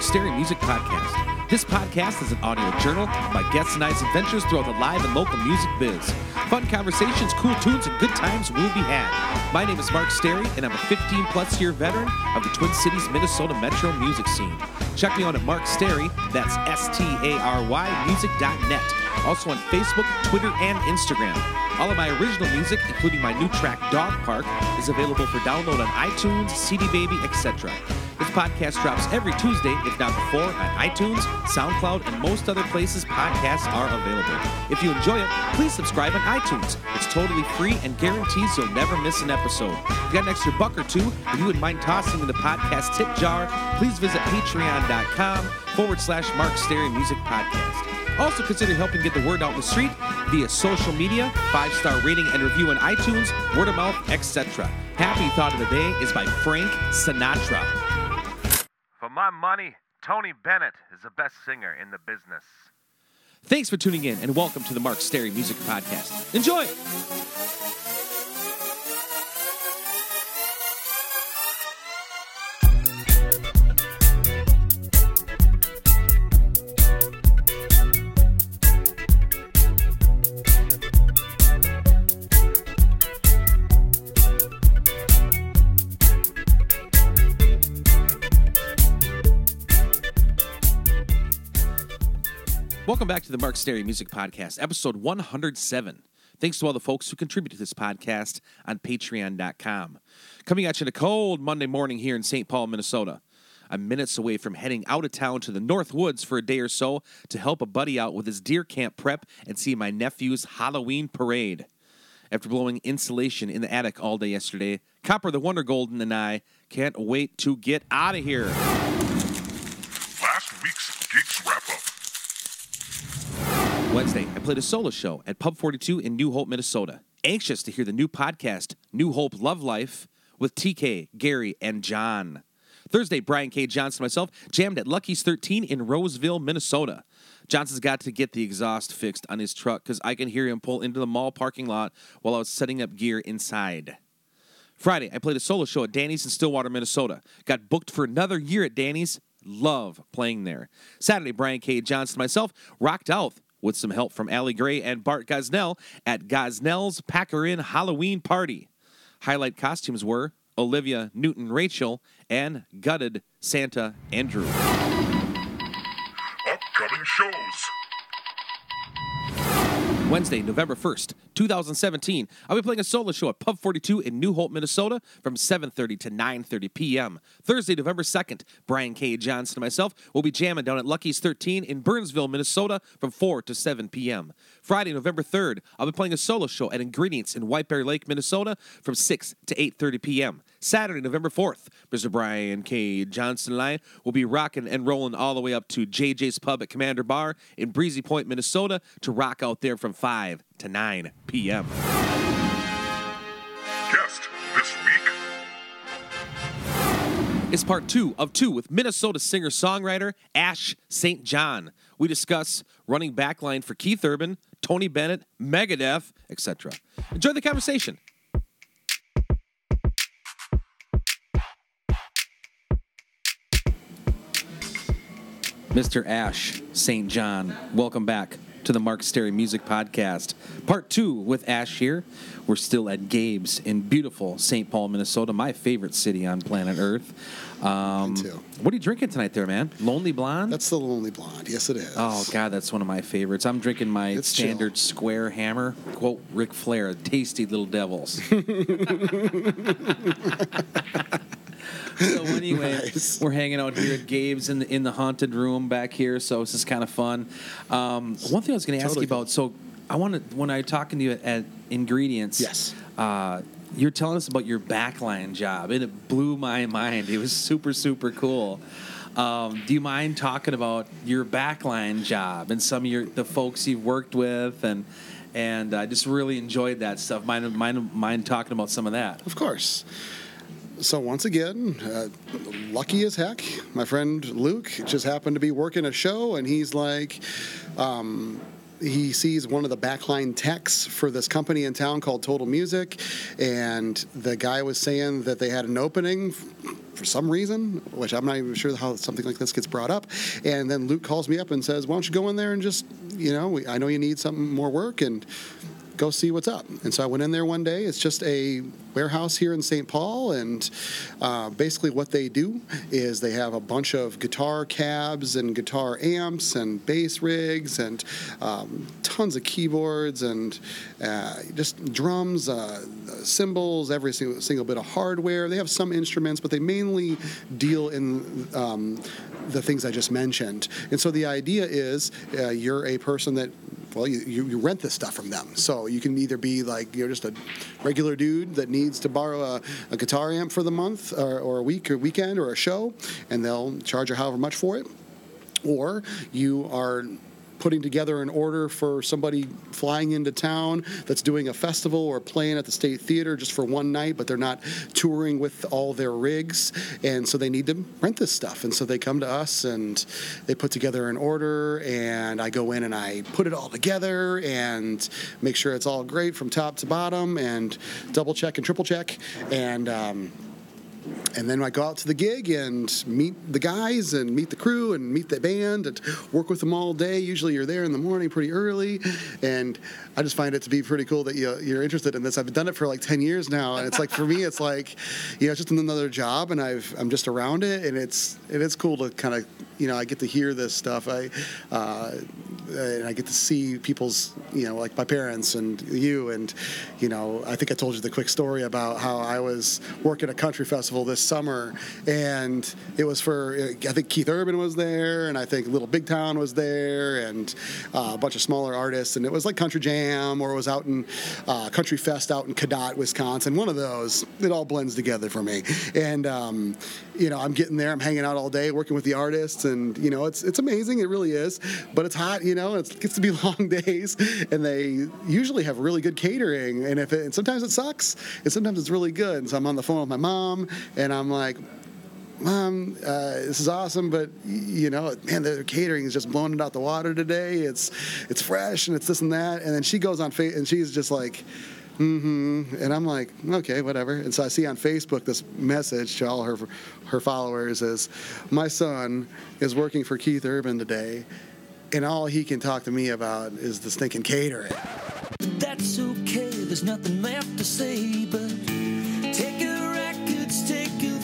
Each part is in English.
Mark Stary Music Podcast. This podcast is an audio journal of my guests and I's adventures throughout the live and local music biz. Fun conversations, cool tunes, and good times will be had. My name is Mark Stary, and I'm a 15 plus year veteran of the Twin Cities, Minnesota metro music scene. Check me out at Mark Stary, that's S T A R Y music.net. Also on Facebook, Twitter, and Instagram. All of my original music, including my new track Dog Park, is available for download on iTunes, CD Baby, etc. This podcast drops every Tuesday, if not before, on iTunes, SoundCloud, and most other places podcasts are available. If you enjoy it, please subscribe on iTunes. It's totally free and guarantees you'll never miss an episode. If you got an extra buck or two, if you wouldn't mind tossing in the podcast tip jar, please visit patreon.com forward slash Mark Stary Music Podcast. Also, consider helping get the word out in the street via social media, five star rating and review on iTunes, word of mouth, etc. Happy Thought of the Day is by Frank Sinatra. My money, Tony Bennett is the best singer in the business. Thanks for tuning in and welcome to the Mark Stary Music Podcast. Enjoy! Welcome back to the Mark Stary Music Podcast, episode 107. Thanks to all the folks who contribute to this podcast on patreon.com. Coming at you on a cold Monday morning here in St. Paul, Minnesota. I'm minutes away from heading out of town to the North Woods for a day or so to help a buddy out with his deer camp prep and see my nephew's Halloween parade. After blowing insulation in the attic all day yesterday, Copper the Wonder Golden and I can't wait to get out of here. Last week's Geeks Wrap Up. Wednesday, I played a solo show at Pub 42 in New Hope, Minnesota. Anxious to hear the new podcast, New Hope Love Life, with TK, Gary, and John. Thursday, Brian K. Johnson and myself jammed at Lucky's 13 in Roseville, Minnesota. Johnson's got to get the exhaust fixed on his truck because I can hear him pull into the mall parking lot while I was setting up gear inside. Friday, I played a solo show at Danny's in Stillwater, Minnesota. Got booked for another year at Danny's. Love playing there. Saturday, Brian K. Johnson and myself rocked out with some help from Allie Gray and Bart Gosnell at Gosnell's Packer Inn Halloween Party. Highlight costumes were Olivia Newton Rachel and Gutted Santa Andrew. Upcoming shows. Wednesday, November 1st, 2017, I'll be playing a solo show at Pub 42 in New Hope, Minnesota from 7.30 to 9.30 p.m. Thursday, November 2nd, Brian K. Johnson and myself will be jamming down at Lucky's 13 in Burnsville, Minnesota from 4 to 7 p.m. Friday, November 3rd, I'll be playing a solo show at Ingredients in White Bear Lake, Minnesota from 6 to 8.30 p.m. Saturday, November 4th, Mr. Brian K. Johnson and I will be rocking and rolling all the way up to JJ's Pub at Commander Bar in Breezy Point, Minnesota to rock out there from 5 to 9 p.m. Guest this week. It's part two of two with Minnesota singer songwriter Ash St. John. We discuss running backline for Keith Urban, Tony Bennett, Megadeth, etc. Enjoy the conversation. Mr. Ash St. John, welcome back to the Mark Stary Music Podcast. Part two with Ash here. We're still at Gabe's in beautiful St. Paul, Minnesota, my favorite city on planet Earth. Um, Me too. What are you drinking tonight there, man? Lonely Blonde? That's the Lonely Blonde. Yes, it is. Oh God, that's one of my favorites. I'm drinking my It's standard chill. square hammer. Quote Ric Flair, tasty little devils. so anyway, Nice. we're hanging out here at Gabe's in the in the haunted room back here. So this is kind of fun. Um, one thing I was going to ask you about. So I wanted when I talking to you at, at Ingredients. Yes. Uh, you're telling us about your backline job, and it blew my mind. It was super, super cool. Um, do you mind talking about your backline job and some of your the folks you've worked with, and and I just really enjoyed that stuff. Mind, mind, mind talking about some of that. Of course. So once again, uh, lucky as heck, my friend Luke just happened to be working a show, and he's like, um, he sees one of the backline techs for this company in town called Total Music, and the guy was saying that they had an opening for some reason, which I'm not even sure how something like this gets brought up. And then Luke calls me up and says, "Why don't you go in there and just, you know, I know you need something more work and." Go see what's up. And so I went in there one day. It's just a warehouse here in St. Paul, and uh, basically what they do is they have a bunch of guitar cabs and guitar amps and bass rigs and um, tons of keyboards and uh, just drums, uh, cymbals, every single, single bit of hardware. They have some instruments, but they mainly deal in um, the things I just mentioned. And so the idea is uh, you're a person that well, you, you, you rent this stuff from them. So you can either be like you're just a regular dude that needs to borrow a, a guitar amp for the month or, or a week or weekend or a show, and they'll charge you however much for it. Or you are putting together an order for somebody flying into town that's doing a festival or playing at the State Theater just for one night, but they're not touring with all their rigs, and so they need to rent this stuff. And so they come to us and they put together an order, and I go in and I put it all together and make sure it's all great from top to bottom, and double check and triple check, and. Um, and then I go out to the gig and meet the guys and meet the crew and meet the band and work with them all day. Usually you're there in the morning pretty early, and I just find it to be pretty cool that you, you're interested in this. I've done it for like 10 years now, and it's like for me, it's like you know, it's just another job, and I've I'm just around it, and it's it is cool to kind of you know I get to hear this stuff. I uh, and I get to see people's you know like my parents and you and you know I think I told you the quick story about how I was working a country festival this summer, and it was for I think Keith Urban was there, and I think Little Big Town was there, and uh, a bunch of smaller artists, and it was like Country Jam or was out in uh, Country Fest out in Cadott, Wisconsin. One of those. It all blends together for me, and um, you know I'm getting there, I'm hanging out all day, working with the artists, and you know it's it's amazing. It really is, but it's hot, you know. It gets to be long days, and they usually have really good catering, and if it, and sometimes it sucks, and sometimes it's really good. And so I'm on the phone with my mom, and I'm like, Mom, uh, this is awesome, but you know, man, the catering is just blowing it out the water today. It's it's fresh and it's this and that. And then she goes on fa- and she's just like, mm-hmm. And I'm like, okay, whatever. And so I see on Facebook this message to all her her followers is, my son is working for Keith Urban today, and all he can talk to me about is the stinking catering. That's okay, there's nothing left to say, but take your records, take your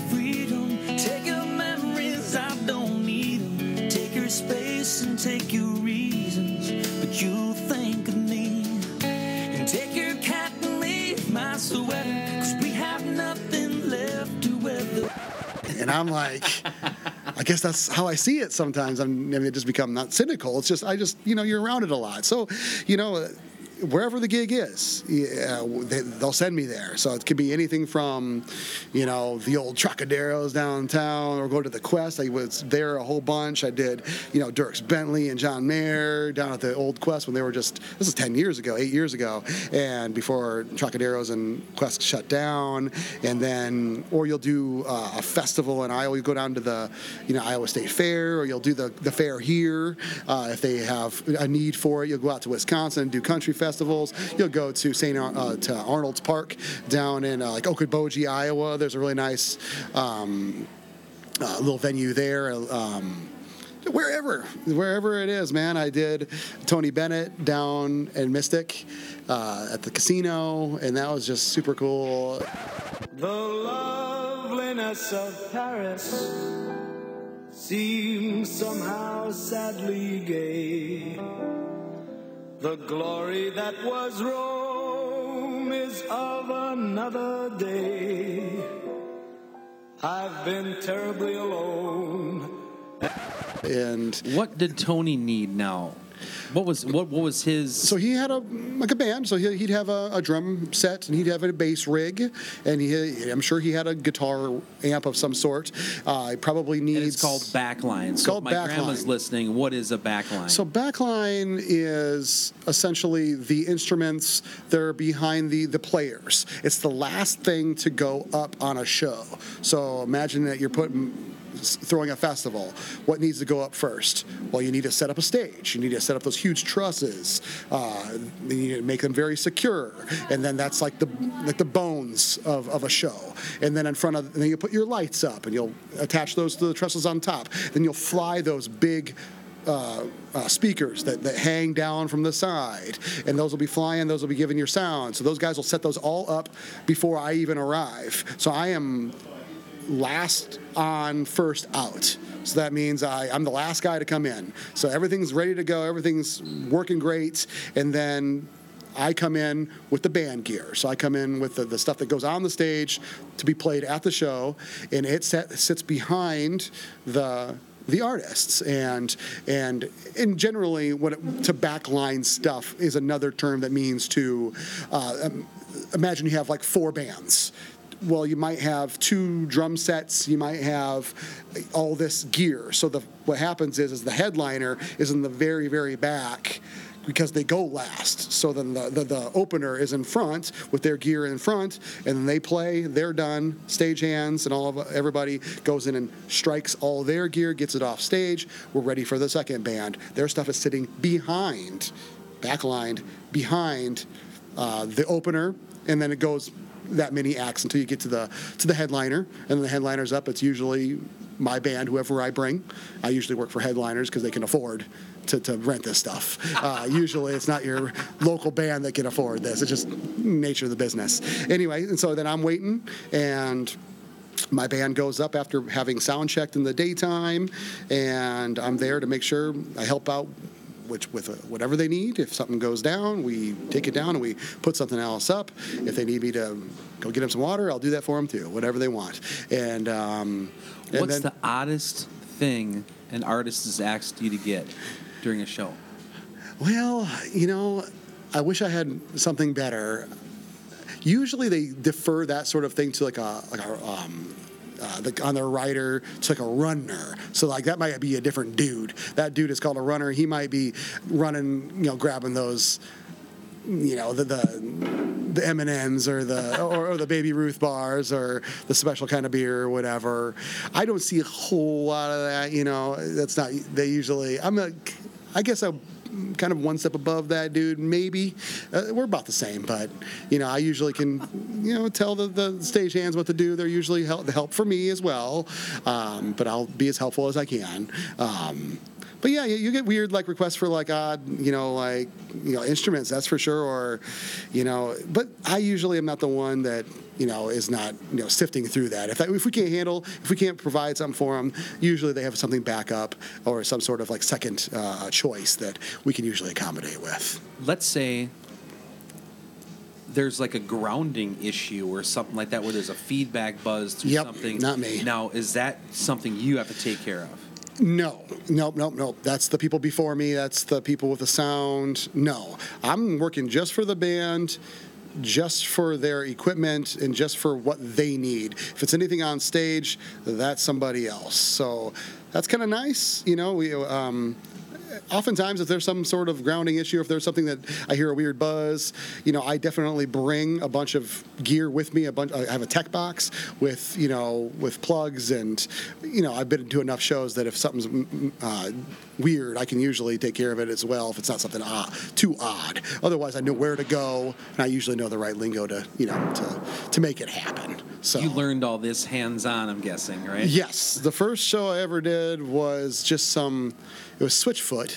take your memories, I don't need them. Take your space and take your reasons, but you'll think of me. And take your cat and leave my sweater, cause we have nothing left to weather. And I'm like, I guess that's how I see it sometimes. I'm, I mean, it just become not cynical. It's just, I just, you know, you're around it a lot. So, you know, wherever the gig is, yeah, they, they'll send me there. So it could be anything from, you know, the old Trocaderos downtown or go to the Quest. I was there a whole bunch. I did, you know, Dierks Bentley and John Mayer down at the old Quest when they were just, this is 10 years ago, eight years ago, and before Trocaderos and Quest shut down. And then, or you'll do uh, a festival in Iowa. You go down to the, you know, Iowa State Fair, or you'll do the, the fair here. Uh, if they have a need for it, you'll go out to Wisconsin and do country festivals. You'll go to St. Ar- uh, to Arnold's Park down in uh, like Okoboji, Iowa. There's a really nice um, uh, little venue there. Um, wherever, wherever it is, man. I did Tony Bennett down in Mystic uh, at the casino, and that was just super cool. The loveliness of Paris seems somehow sadly gay. The glory that was Rome is of another day. I've been terribly alone. And What did Tony need now? What was what what was his? so he had a like a band. So he- he'd have a, a drum set, and he'd have a bass rig, and he, I'm sure he had a guitar amp of some sort. Uh, he probably needs. and it's called backline. So called my grandma's listening. What is a backline? So backline is essentially the instruments that are behind the the players. It's the last thing to go up on a show. So imagine that you're putting throwing a festival, what needs to go up first? Well, you need to set up a stage. You need to set up those huge trusses. Uh, you need to make them very secure, and then that's like the like the bones of, of a show. And then in front of, and then you put your lights up, and you'll attach those to the trusses on top. Then you'll fly those big uh, uh, speakers that, that hang down from the side, and those will be flying. Those will be giving your sound. So those guys will set those all up before I even arrive. So I am last on, first out. So that means I, I'm the last guy to come in. So everything's ready to go, everything's working great, and then I come in with the band gear. So I come in with the, the stuff that goes on the stage to be played at the show, and it set, sits behind the the artists and and and generally what it, to backline stuff is another term that means to uh, imagine you have like four bands well, you might have two drum sets, you might have all this gear. So the what happens is is the headliner is in the very very back because they go last. So then the, the, the opener is in front with their gear in front, and then they play. They're done. Stage hands and all of everybody goes in and strikes all their gear, gets it off stage. We're ready for the second band. Their stuff is sitting behind, backlined behind uh, the opener, and then it goes that many acts until you get to the to the headliner, and then the headliner's up. It's usually my band, whoever I bring. I usually work for headliners because they can afford to, to rent this stuff. Uh, usually, it's not your local band that can afford this. It's just nature of the business. Anyway, and so then I'm waiting, and my band goes up after having sound checked in the daytime, and I'm there to make sure I help out which with uh, whatever they need. If something goes down, we take it down and we put something else up. If they need me to go get them some water, I'll do that for them too. Whatever they want. And um, and What's then, the oddest thing an artist has asked you to get during a show? Well, you know, I wish I had something better. Usually they defer that sort of thing to like a like a um, uh, the, on their rider to like a runner. So like that might be a different dude. That dude is called a runner. He might be running, you know, grabbing those, you know, the the the M and M's or the or, or the Baby Ruth bars or the special kind of beer or whatever. I don't see a whole lot of that. You know, that's not. They usually. I'm a. I guess I'm kind of one step above that dude. Maybe uh, we're about the same, but you know, I usually can, you know, tell the, the stage hands what to do. They're usually help, the help for me as well, um, but I'll be as helpful as I can. Um, but yeah, you, you get weird like requests for like odd, you know, like you know instruments. That's for sure. Or, you know, but I usually am not the one that you know is not you know sifting through that. If that, if we can't handle, if we can't provide something for them, usually they have something back up or some sort of like second uh, choice that we can usually accommodate with. Let's say there's like a grounding issue or something like that where there's a feedback buzz through Yep, something. not me. Now, is that something you have to take care of? No, nope, nope, nope. That's the people before me. That's the people with the sound. No, I'm working just for the band, just for their equipment, and just for what they need. If it's anything on stage, that's somebody else. So that's kind of nice. You know, we. Um, Oftentimes, if there's some sort of grounding issue, if there's something that I hear a weird buzz, you know, I definitely bring a bunch of gear with me. A bunch, I have a tech box with, you know, with plugs, and you know, I've been to enough shows that if something's mm, uh, weird, I can usually take care of it as well. If it's not something odd, too odd, otherwise I know where to go, and I usually know the right lingo to, you know, to to make it happen. So You learned all this hands-on, I'm guessing, right? Yes, the first show I ever did was just some. It was Switchfoot.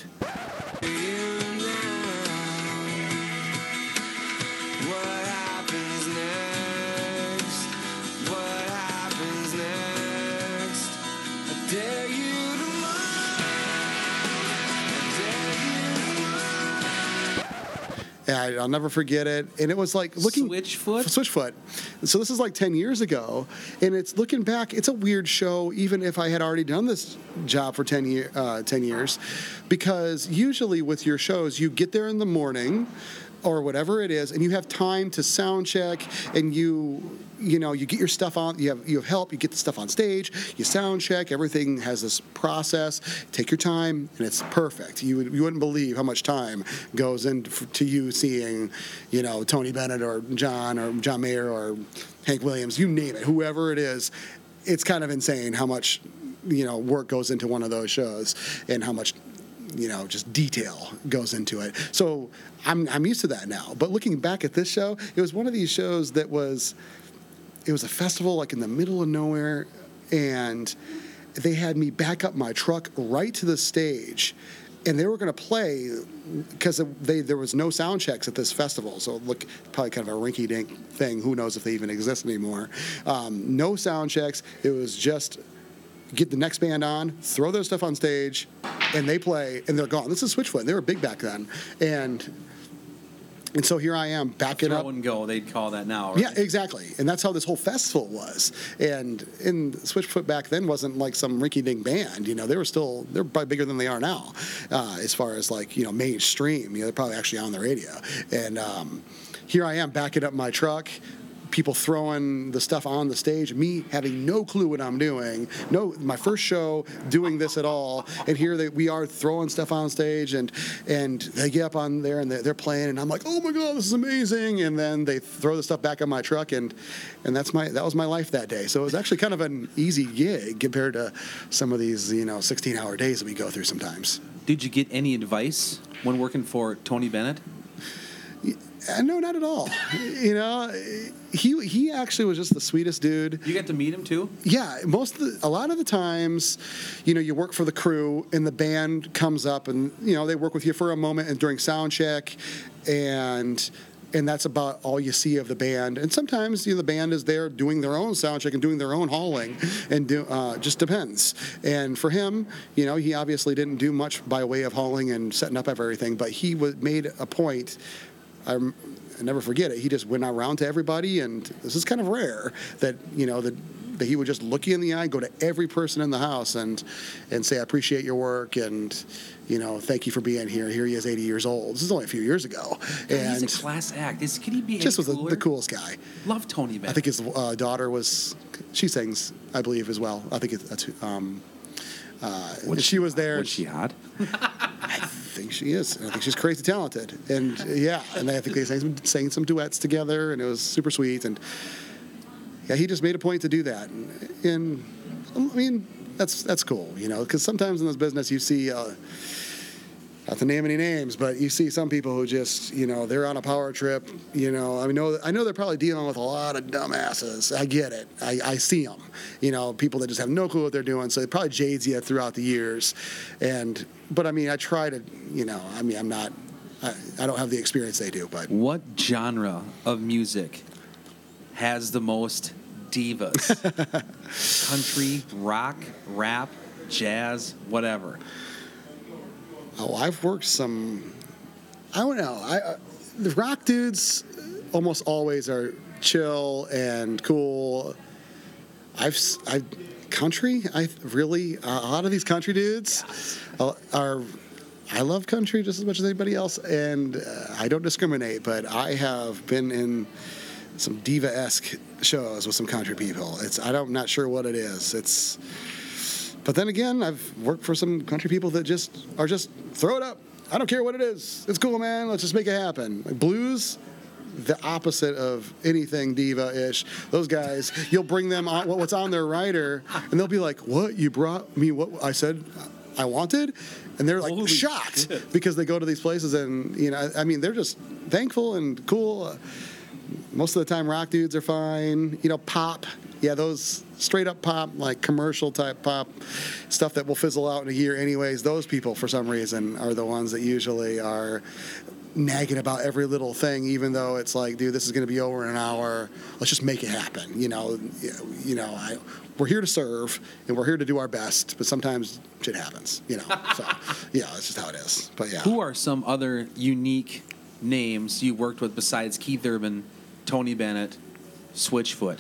And I, I'll never forget it. And it was like looking Switchfoot? Switchfoot. So this is like ten years ago, and it's looking back. It's a weird show, even if I had already done this job for ten year, uh, ten years, because usually with your shows, you get there in the morning. Or whatever it is, and you have time to sound check, and you, you know, you get your stuff on. You have you have help. You get the stuff on stage. You sound check. Everything has this process. Take your time, and it's perfect. You would, you wouldn't believe how much time goes into you seeing, you know, Tony Bennett or John or John Mayer or Hank Williams. You name it, whoever it is. It's kind of insane how much you know work goes into one of those shows and how much you know just detail goes into it. So I'm I'm used to that now. But looking back at this show, it was one of these shows that was it was a festival like in the middle of nowhere and they had me back up my truck right to the stage and they were going to play because they there was no sound checks at this festival so look probably kind of a rinky dink thing who knows if they even exist anymore. Um, no sound checks it was just get the next band on throw their stuff on stage and they play and they're gone. This is switchfoot they were big back then and and so here I am back backing up Throw and go, they'd call that now. Right? yeah, exactly. And that's how this whole festival was. And in Switchfoot back then wasn't like some rinky dink band. You know, they were still they're probably bigger than they are now, uh, as far as like you know mainstream. You know, they're probably actually on the radio. And um, here I am backing up my truck. People throwing the stuff on the stage, me having no clue what I'm doing. No, my first show doing this at all, and here they, we are throwing stuff on stage, and and they get up on there and they're, they're playing, and I'm like, oh my god, this is amazing! And then they throw the stuff back on my truck, and and that's my that was my life that day. So it was actually kind of an easy gig compared to some of these you know 16 hour days that we go through sometimes. Did you get any advice when working for Tony Bennett? Uh, no, not at all. you know, he he actually was just the sweetest dude. You get to meet him too? Yeah, most of the, a lot of the times, you know, you work for the crew and the band comes up and you know they work with you for a moment and during sound check, and and that's about all you see of the band. And sometimes you know the band is there doing their own sound check and doing their own hauling, and do, uh, just depends. And for him, you know, he obviously didn't do much by way of hauling and setting up everything, but he was made a point. I, I never forget it. He just went around to everybody, and this is kind of rare that you know that, that he would just look you in the eye, go to every person in the house, and and say, "I appreciate your work," and you know, thank you for being here. Here he is, 80 years old. This is only a few years ago, and He's a class act. Is, can he be just was the, the coolest guy. Love Tony Bennett. I think his uh, daughter was, she sings, I believe, as well. I think it's, um, uh, she, was there. Was she hot? I think she is. I think she's crazy talented, and uh, yeah, and I think they sang some, sang some duets together, and it was super sweet. And yeah, he just made a point to do that, and, and I mean, that's that's cool, you know, because sometimes in this business you see. Uh, not to name any names, but you see some people who just, you know, they're on a power trip. You know, I mean, know, I know they're probably dealing with a lot of dumbasses. I get it. I, I see them. You know, people that just have no clue what they're doing. So it probably jades you throughout the years. And, but I mean, I try to, you know, I mean, I'm not, I, I don't have the experience they do, but What genre of music has the most divas? Country, rock, rap, jazz, whatever. Oh, I've worked some. I don't know. I uh, the rock dudes almost always are chill and cool. I've I country. I really a lot of these country dudes uh, are. I love country just as much as anybody else, and uh, I don't discriminate. But I have been in some diva esque shows with some country people. It's I don't, I'm not sure what it is. It's but then again, I've worked for some country people that just are just throw it up. I don't care what it is. It's cool, man. Let's just make it happen. Like blues, the opposite of anything diva-ish. Those guys, you'll bring them on what's on their rider, and they'll be like, "What you brought me? What I said I wanted?" And they're like Holy shocked shit. because they go to these places, and you know, I mean, they're just thankful and cool. Most of the time, rock dudes are fine. You know, pop, yeah, those straight up pop, like commercial type pop stuff that will fizzle out in a year, anyways. Those people, for some reason, are the ones that usually are nagging about every little thing, even though it's like, dude, this is going to be over in an hour. Let's just make it happen. You know, you know, I, we're here to serve and we're here to do our best, but sometimes shit happens. You know, so yeah, that's just how it is. But yeah, Who are some other unique names you worked with besides Keith Urban, Tony Bennett, Switchfoot?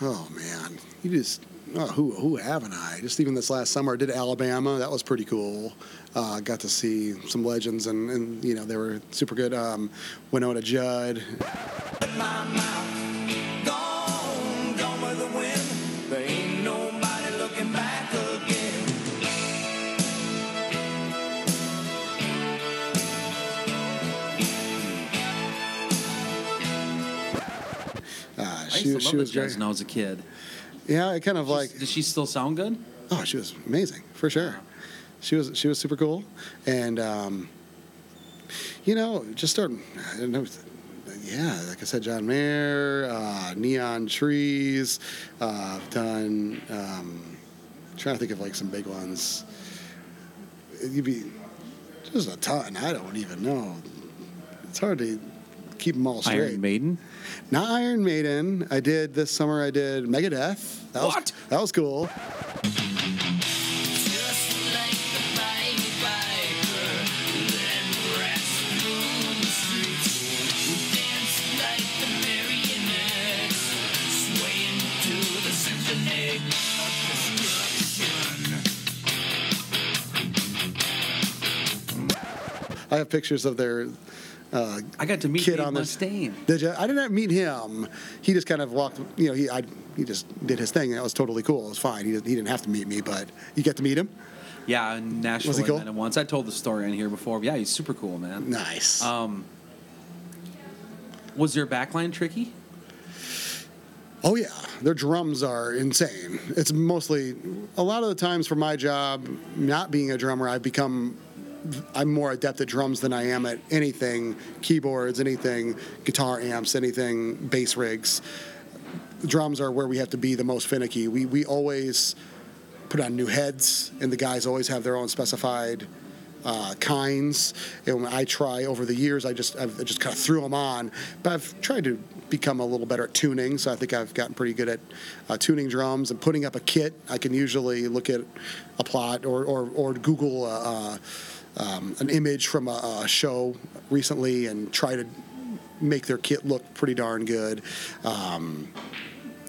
Oh man, you just oh, who who haven't I? Just even this last summer, I did Alabama. That was pretty cool. Uh, got to see some legends, and, and you know they were super good. Um, Wynonna Judd. I used she to love she was great. when I was a kid. Yeah, I kind of like Does she still sound good? Oh, she was amazing for sure. She was she was super cool, and um, you know, just start. I don't know. Yeah, like I said, John Mayer, uh, Neon Trees. Uh, I've done. Um, trying to think of like some big ones. You'd be just a ton. I don't even know. It's hard to keep them all straight. Iron Maiden. Not Iron Maiden. I did this summer. I did Megadeth. That What? Was, that was cool. Just like the Pied Piper, then rest through the streets. We dance like the marionettes, swaying to the symphony of destruction. I have pictures of their uh, I got to meet kid Dave on the Mustaine. Did you? I didn't meet him. He just kind of walked. You know, he I, he just did his thing. That was totally cool. It was fine. He, didn't- he didn't have to meet me, but you get to meet him. Yeah, in Nashville. Was he cool? once. I told the story in here before. Yeah, he's super cool, man. Nice. Um, was your backline tricky? Oh yeah, their drums are insane. It's mostly a lot of the times for my job, not being a drummer, I've become I'm more adept at drums than I am at anything keyboards, anything guitar amps, anything bass rigs. Drums are where we have to be the most finicky. We we always put on new heads, and the guys always have their own specified uh, kinds. And I try over the years, I just I've, I just kind of threw them on. But I've tried to become a little better at tuning, so I think I've gotten pretty good at uh, tuning drums and putting up a kit. I can usually look at a plot or or, or Google uh, uh, um, an image from a, a show recently and try to make their kit look pretty darn good. Um,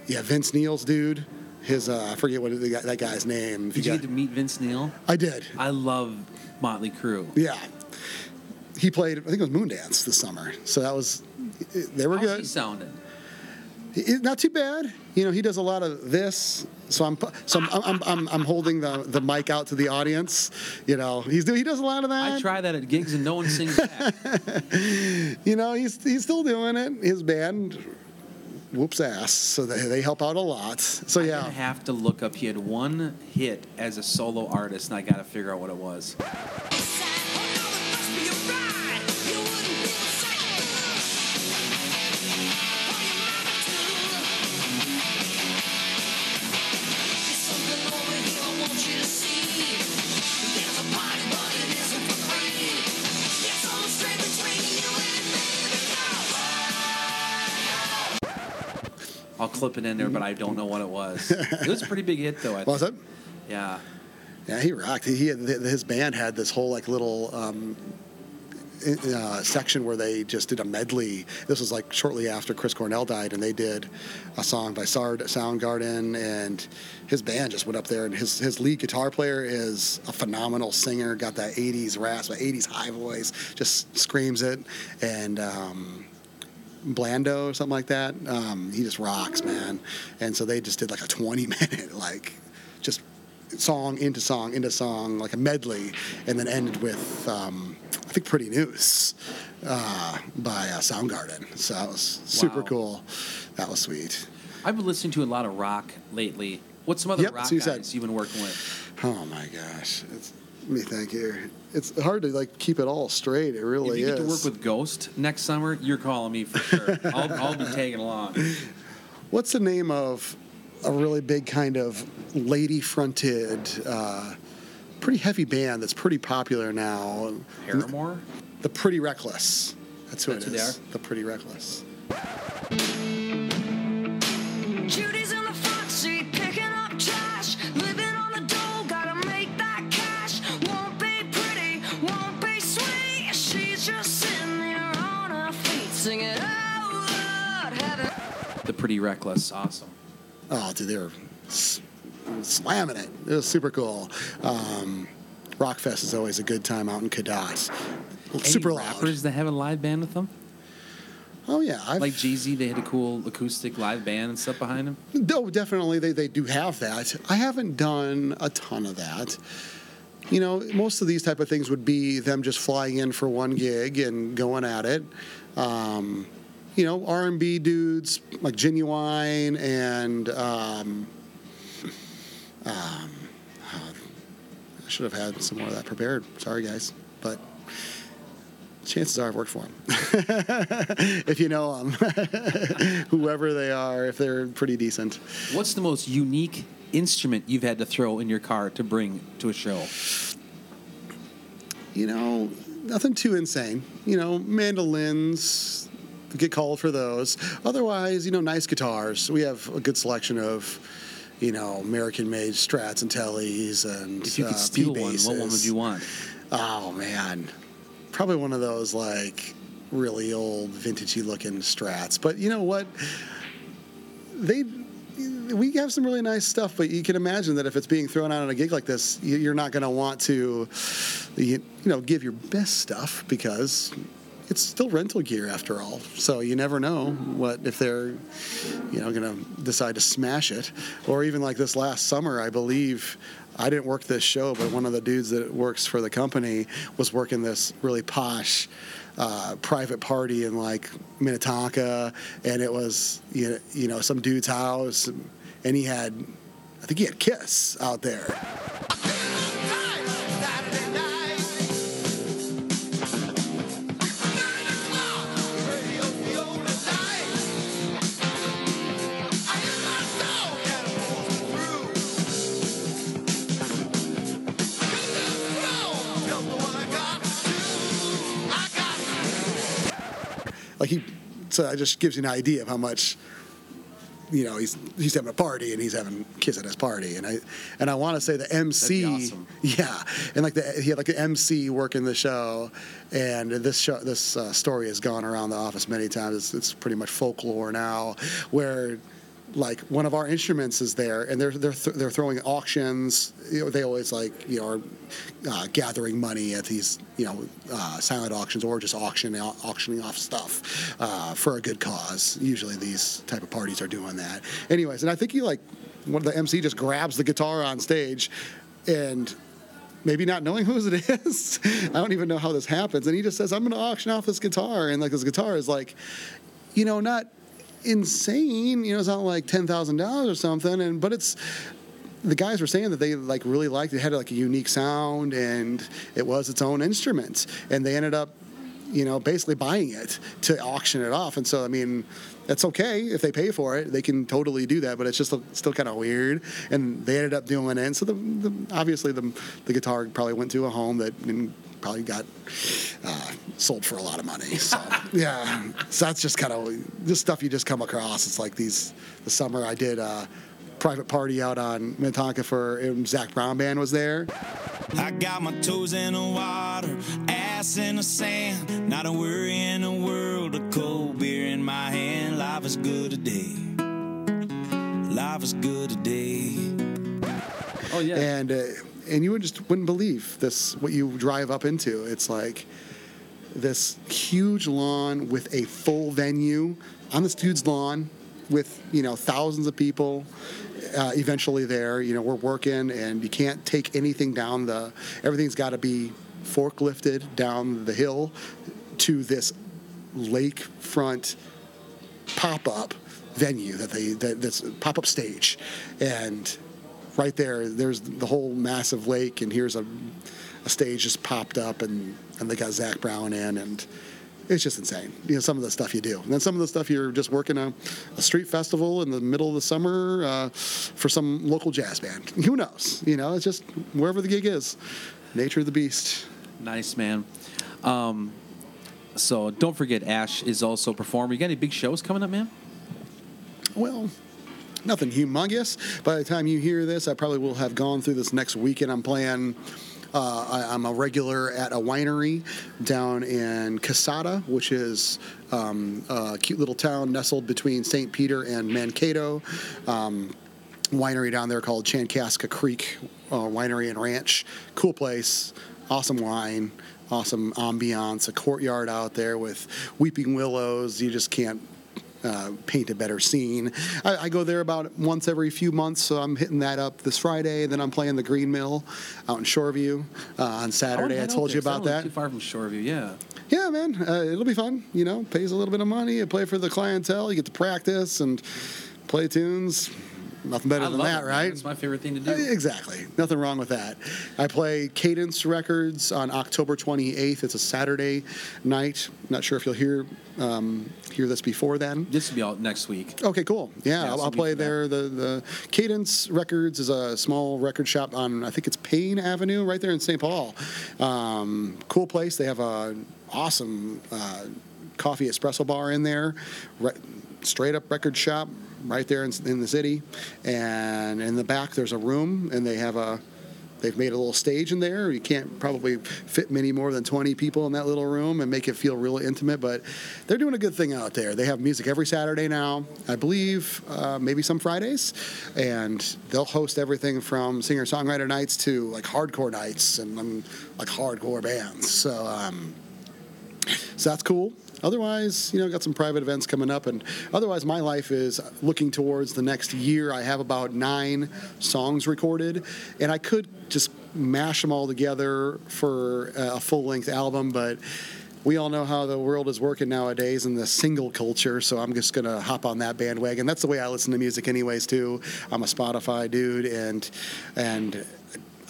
yeah, Vince Neil's dude. His uh, I forget what the guy, that guy's name. If Did you got- get to meet Vince Neil? I did. I love Motley Crue. Yeah. He played, I think it was Moondance this summer. So that was, they were How's good. he sounding? He- not too bad. You know, he does a lot of this. So I'm, so I'm, I'm, I'm, I'm holding the, the mic out to the audience. You know, he's do, he does a lot of that. I try that at gigs and no one sings back. You know, he's, he's still doing it. His band whoops ass. So they, they help out a lot. So yeah. I have to look up. He had one hit as a solo artist, and I got to figure out what it was. I'll clip it in there, but I don't know what it was. It was a pretty big hit, though. I Was it? Yeah. Yeah, he rocked. He, he had, his band had this whole like little um, uh, section where they just did a medley. This was like shortly after Chris Cornell died, and they did a song by Sard Soundgarden, and his band just went up there. And his his lead guitar player is a phenomenal singer. Got that '80s rasp, that '80s high voice, just screams it, and. Um, Blando or something like that. Um, he just rocks, man. And so they just did like a 20 minute, like, just song into song into song, like a medley, and then ended with, um, I think, Pretty Noose uh, by uh, Soundgarden. So that was super Wow. cool. That was sweet. I've been listening to a lot of rock lately. What's some other Yep, rock so you guys said- you've been working with? Oh my gosh. It's, me think here. It's hard to like keep it all straight. It really is. If really you is. get to work with Ghost next summer, you're calling me for sure. I'll, I'll be tagging along. What's the name of a really big kind of lady fronted, uh, pretty heavy band that's pretty popular now? Paramore? The Pretty Reckless. That's who That's it who they are? The Pretty Reckless. Judy's Pretty Reckless. Awesome. Oh, dude, they were s- slamming it. It was super cool. Um, Rockfest is always a good time out in Cadott. Super loud. rappers that have a live band with them? Oh yeah, I've, Like Z, they had a cool acoustic live band and stuff behind them. No, definitely they, they do have that. I haven't done a ton of that. You know, most of these type of things would be them just flying in for one gig and going at it. Um, you know, R and B dudes like Ginuwine and um, um, I should have had some more of that prepared. Sorry, guys, but chances are I've worked for them. if you know them, whoever they are, if they're pretty decent. What's the most unique instrument you've had to throw in your car to bring to a show? You know, nothing too insane. You know, mandolins get called for those. Otherwise, you know, nice guitars. We have a good selection of. You know, American-made Strats and Tellys, and If you could uh, steal one, what one would you want? Oh man, probably one of those like really old vintagey looking strats. But you know what? They we have some really nice stuff, but you can imagine that if it's being thrown out on a gig like this, you- you're not going to want to, you know, give your best stuff because it's still rental gear after all. So you never know what if they're, you know, going to decide to smash it, or even like this last summer, I believe. I didn't work this show, but one of the dudes that works for the company was working this really posh uh, private party in like Minnetonka, and it was you know, you know some dude's house, and he had, I think he had Kiss out there. So that just gives you an idea of how much, you know, he's he's having a party and he's having kids at his party, and I and I want to say the MC, awesome. yeah, and like the he had like an MC working the show, and this show this uh, story has gone around the office many times. It's, it's pretty much folklore now, where like one of our instruments is there, and they're they're th- they're throwing auctions. You know, they always like you know are uh, gathering money at these you know uh, silent auctions or just auction auctioning off stuff uh, for a good cause. Usually these type of parties are doing that. Anyways, and I think he like one of the MC just grabs the guitar on stage, and maybe not knowing whose it is. I don't even know how this happens. And he just says, I'm going to auction off this guitar. And like this guitar is like, you know, not insane. You know, it's not like $10,000 or something. And, but it's, the guys were saying that they like really liked it. Had like a unique sound and it was its own instrument. And they ended up, you know, basically buying it to auction it off. And so, I mean, that's okay if they pay for it. They can totally do that, but it's just still kind of weird. And they ended up doing it. And so, the, the obviously, the the guitar probably went to a home that and probably got uh, sold for a lot of money. So yeah, so that's just kind of this stuff you just come across. It's like these the summer I did. a Private party out on Minnetonka for and Zac Brown band was there. I got my toes in the water, ass in the sand. Not a worry in the world, a cold beer in my hand. Life is good today. Life is good today. Oh yeah. and uh, and you would just wouldn't believe this what you drive up into. It's like this huge lawn with a full venue. On this dude's lawn with you know thousands of people uh, eventually there. You know we're working and you can't take anything down the everything's got to be forklifted down the hill to this lakefront pop-up venue that they that, that's pop-up stage. And right there there's the whole massive lake and here's a, a stage just popped up and and they got Zac Brown in and it's just insane you know some of the stuff you do and then some of the stuff you're just working a, a street festival in the middle of the summer uh, for some local jazz band who knows you know it's just wherever the gig is nature of the beast Nice, man. Um, so don't forget, Ash is also performing. You got any big shows coming up, man? Well, nothing humongous. By the time you hear this, I probably will have gone through this next weekend. I'm playing. Uh, I, I'm a regular at a winery down in Kasota, which is um, a cute little town nestled between St. Peter and Mankato. Um, winery down there called Chankaska Creek uh, Winery and Ranch. Cool place, awesome wine, awesome ambiance, a courtyard out there with weeping willows. You just can't uh, paint a better scene. I, I go there about once every few months, so I'm hitting that up this Friday. Then I'm playing the Green Mill out in Shoreview uh, on Saturday. I, out told you I about that. Too far from Shoreview, yeah. Yeah, man, uh, it'll be fun. You know, pays a little bit of money. You play for the clientele. You get to practice and play tunes. Nothing better I than that, it, right? It's my favorite thing to do. Exactly. Nothing wrong with that. I play Cadence Records on October 28th. It's a Saturday night. Not sure if you'll hear um, hear this before then. This will be out next week. Okay, cool. Yeah, Yeah, I'll, I'll play there. The the Cadence Records is a small record shop on I think it's Payne Avenue, right there in St. Paul. Um, cool place. They have a awesome uh, coffee espresso bar in there. Re- straight up record shop right there in, in the city. And in the back there's a room, and they have a They've made a little stage in there. You can't probably fit many more than 20 people in that little room and make it feel really intimate, but they're doing a good thing out there. They have music every Saturday now, I believe, uh, maybe some Fridays, and they'll host everything from singer songwriter nights to like hardcore nights and um, like hardcore bands. So, um, so that's cool. Otherwise, you know, got some private events coming up, and otherwise, my life is looking towards the next year. I have about nine songs recorded, and I could just mash them all together for a full length album, but we all know how the world is working nowadays in the single culture, so I'm just gonna hop on that bandwagon. That's the way I listen to music, anyways. Too. I'm a Spotify dude, and and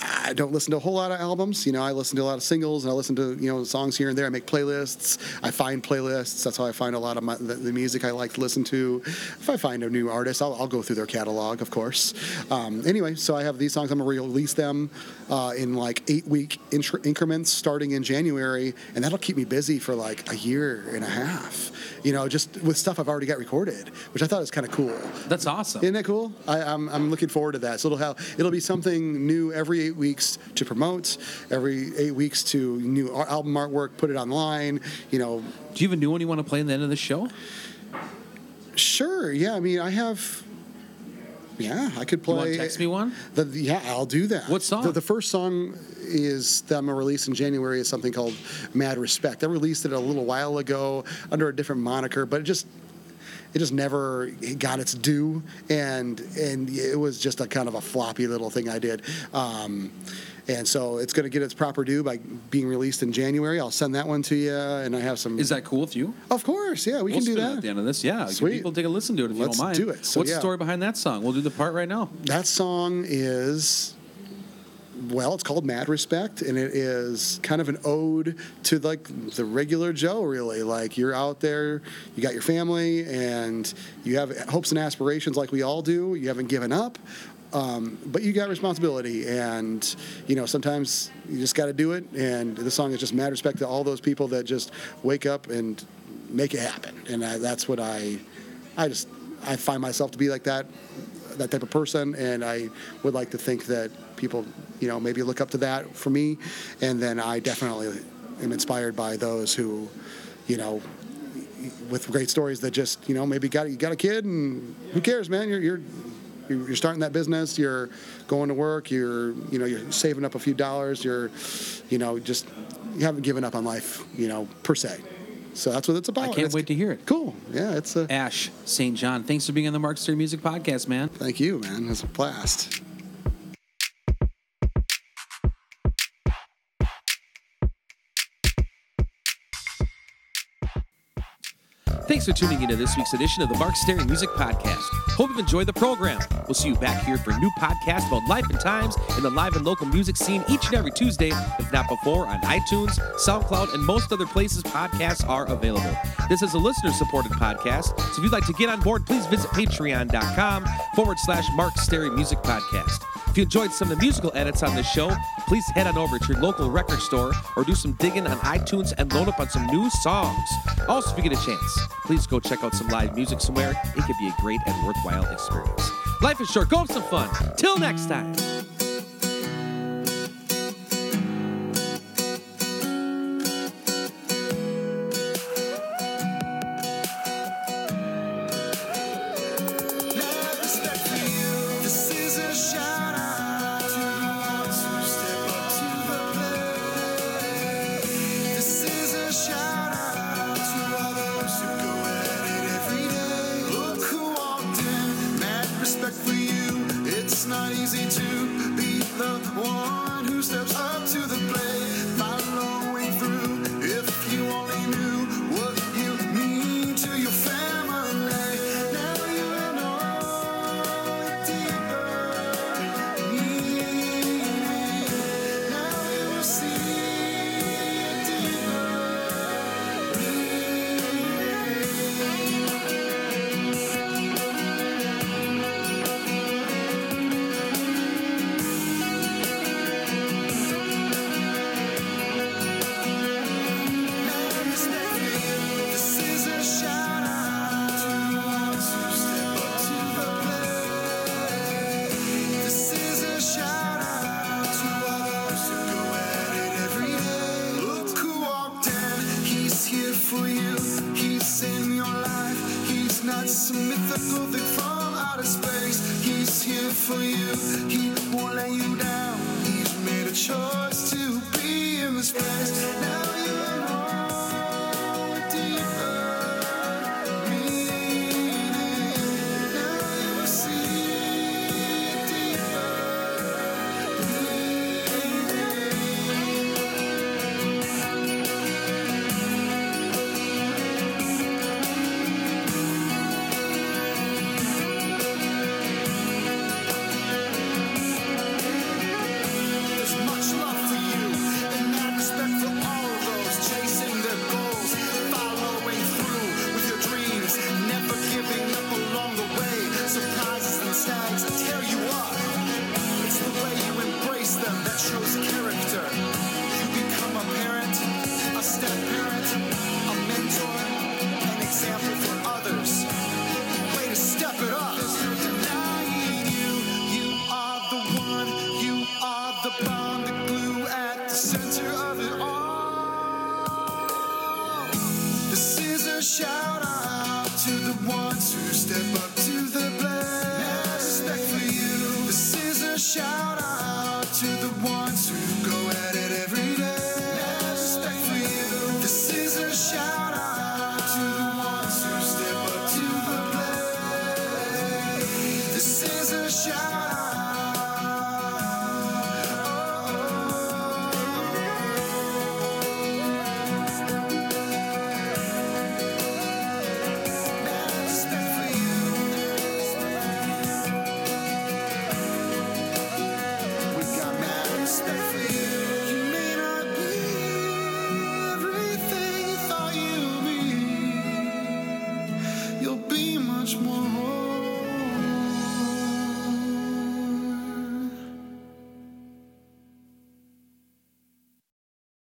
I don't listen to a whole lot of albums. You know, I listen to a lot of singles and I listen to you know songs here and there. I make playlists. I find playlists. That's how I find a lot of my, the, the music I like to listen to. If I find a new artist, I'll, I'll go through their catalog, of course. Um, anyway, so I have these songs. I'm gonna release them uh, in like eight week intr- increments starting in January, and that'll keep me busy for like a year and a half. You know, just with stuff I've already got recorded, which I thought was kind of cool. That's awesome. Isn't that cool? I, I'm, I'm looking forward to that. So it'll have it'll be something new every eight weeks to promote, every eight weeks to new album artwork, put it online. You know, Do you have a new one you want to play in the end of the show? sure, yeah. I mean, I have. Yeah, I could play. text me one? The, yeah, I'll do that. What song? The, the first song is that I'm gonna release in January is something called Mad Respect. I released it a little while ago under a different moniker, but it just it just never got its due, and and it was just a kind of a floppy little thing I did. Um, and so it's going to get its proper due by being released in January. I'll send that one to you, and I have some. Is that cool with you? Of course, yeah, we we'll can do that. at the end of this. Yeah, Sweet. people take a listen to it if Let's you don't mind. do it. So, What's yeah. the story behind that song? We'll do the part right now. That song is well, it's called Mad Respect, and it is kind of an ode to like the regular Joe, really. Like you're out there, you got your family, and you have hopes and aspirations like we all do. You haven't given up. Um, but you got responsibility, and you know sometimes you just got to do it. And the song is just mad respect to all those people that just wake up and make it happen. And I, that's what I, I just I find myself to be like that that type of person, and I would like to think that people, you know, maybe look up to that for me, and then I definitely am inspired by those who, you know, with great stories that just, you know, maybe got you got a kid, and who cares, man? You're you're you're starting that business. You're going to work. You're you know you're saving up a few dollars. You're, you know, just you haven't given up on life, you know, per se. So that's what it's about. I can't wait to hear it. Cool. Yeah, it's a. Ash St. John, thanks for being on the Mark Stary Music Podcast, man. Thank you, man. It's a blast. For tuning into this week's edition of the Mark Stary Music Podcast. Hope you've enjoyed the program. We'll see you back here for a new podcast about life and times in the live and local music scene each and every Tuesday, if not before, on iTunes, SoundCloud, and most other places podcasts are available. This is a listener supported podcast, so if you'd like to get on board, please visit patreon.com forward slash Mark Stary Music Podcast. If you enjoyed some of the musical edits on this show, please head on over to your local record store or do some digging on iTunes and load up on some new songs. Also, if you get a chance, please go check out some live music somewhere. It could be a great and worthwhile experience. Life is short. Go have some fun. Till next time.